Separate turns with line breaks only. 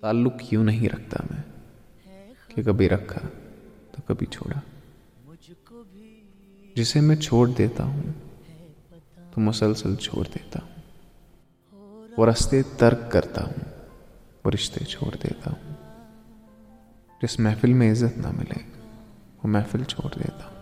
تعلق کیوں نہیں رکھتا میں؟ کہ کبھی رکھا تو کبھی چھوڑا۔ جسے میں چھوڑ دیتا ہوں تو مسلسل چھوڑ دیتا ہوں۔ وہ رستے ترک کرتا ہوں، وہ رشتے چھوڑ دیتا ہوں۔ جس محفل میں عزت نہ ملے، وہ محفل چھوڑ دیتا ہوں۔